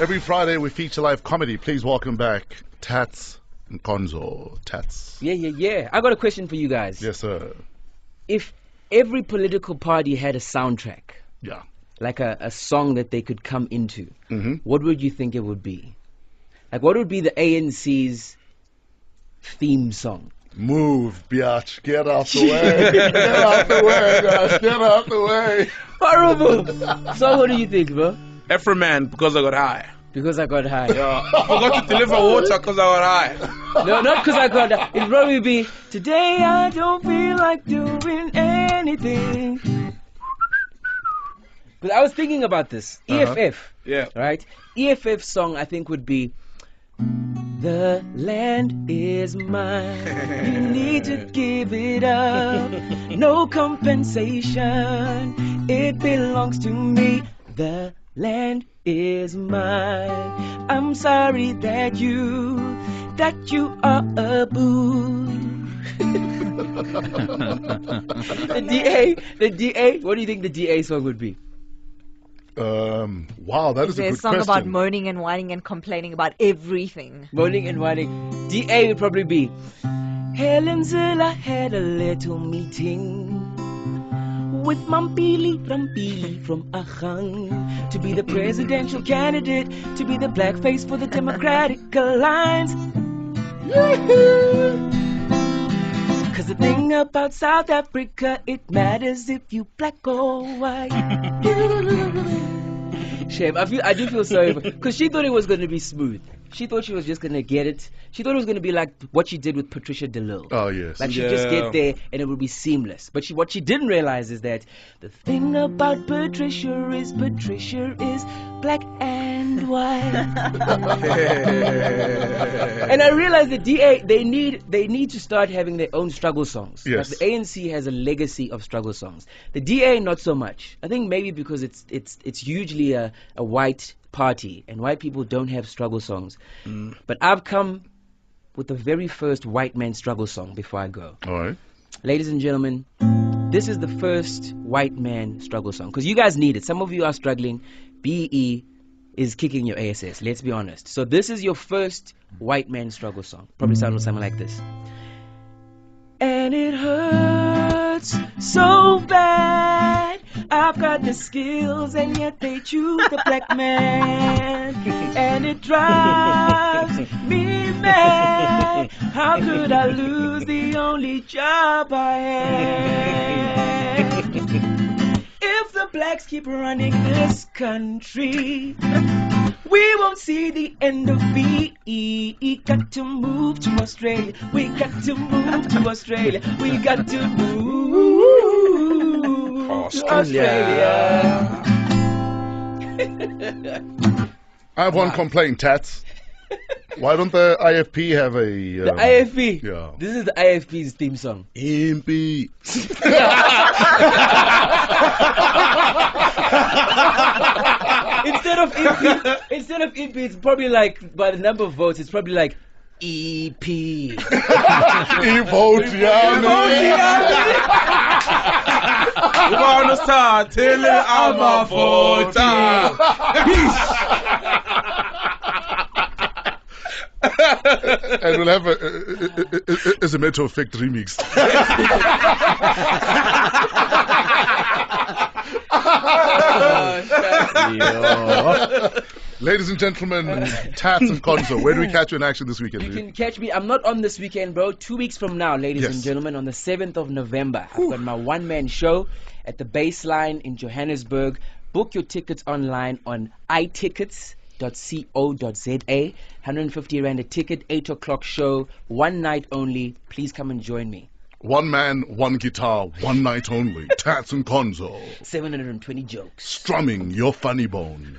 Every Friday we feature live comedy. Please welcome back Tats Nkonzo. Tats. Yeah, yeah, yeah. I got a question for you guys. Yes, sir. If every political party had a soundtrack, Yeah. like a, a song that they could come into, hmm what would you think it would be? Like, what would be the ANC's theme song? Move, biatch. Get out the way. Get out the way, guys. Get out the way. Horrible! so, what do you think, bro? Afroman because I got high. Because I got high. Yeah. I forgot to deliver water because I got high. No, not because I got high. It'd probably be, Today I don't feel like doing anything. But I was thinking about this. Uh-huh. EFF. Yeah. right? EFF song I think would be The land is mine. You need to give it up. No compensation. It belongs to me. The land is mine. I'm sorry that you that you are a boo. the DA, the DA, what do you think the DA song would be? Um, wow, that is, Is a there a good song question. about moaning and whining and complaining about everything? Moaning and whining. DA would probably be Helen Zille had a little meeting with Mamphela Ramphele from Agang to be the presidential candidate, to be the blackface for the Democratic Alliance. Cause the thing about South Africa, it matters if you black or white. Shame. I feel I do feel sorry because she thought it was going to be smooth. She thought she was just going to get it. She thought it was going to be like what she did with Patricia de Lille. Oh, yes. Like she'd just get there and it would be seamless. But she, what she didn't realize is that the thing about Patricia is Patricia is black and white. and I realized the DA they need they need to start having their own struggle songs. Yes. Like the ANC has a legacy of struggle songs. The DA not so much. I think maybe because it's it's it's hugely a, a white party and white people don't have struggle songs. Mm. But I've come with the very first white man struggle song before I go. All right. Ladies and gentlemen, this is the first white man struggle song because you guys need it. Some of you are struggling. BEE is kicking your ASS. Let's be honest. So this is your first white man struggle song. Probably sound something like this. And it hurts so bad. I've got the skills and yet they choose the black man. And it drives me mad. How could I lose the only job I have? If the blacks keep running this country, we won't see the end of BEE. Got to move to Australia. We got to move to Australia. We got to move to Australia. I have one complaint, Tats. Why don't the IFP have a. The Um, IFP. yeah. This is the IFP's theme song. MP. instead of EP, instead of EP, it's probably like by the number of votes, it's probably like E EP. Vote, yeah, We're start telling I'm a voter. and we'll have a, a, a, a, as a matter of fact remix. Ladies and gentlemen, uh, Tats Nkonzo, where do we catch you in action this weekend? You dude? can catch me. I'm not on this weekend, bro. Two weeks from now, ladies Yes. and gentlemen, on the 7th of November, I've got my one man show at the Baseline in Johannesburg. Book your tickets online on itickets.co.za. 150 Rand a ticket, 8 o'clock show, one night only. Please come and join me. One man, one guitar, one night only. Tats Nkonzo. 720 jokes. strumming your funny bone.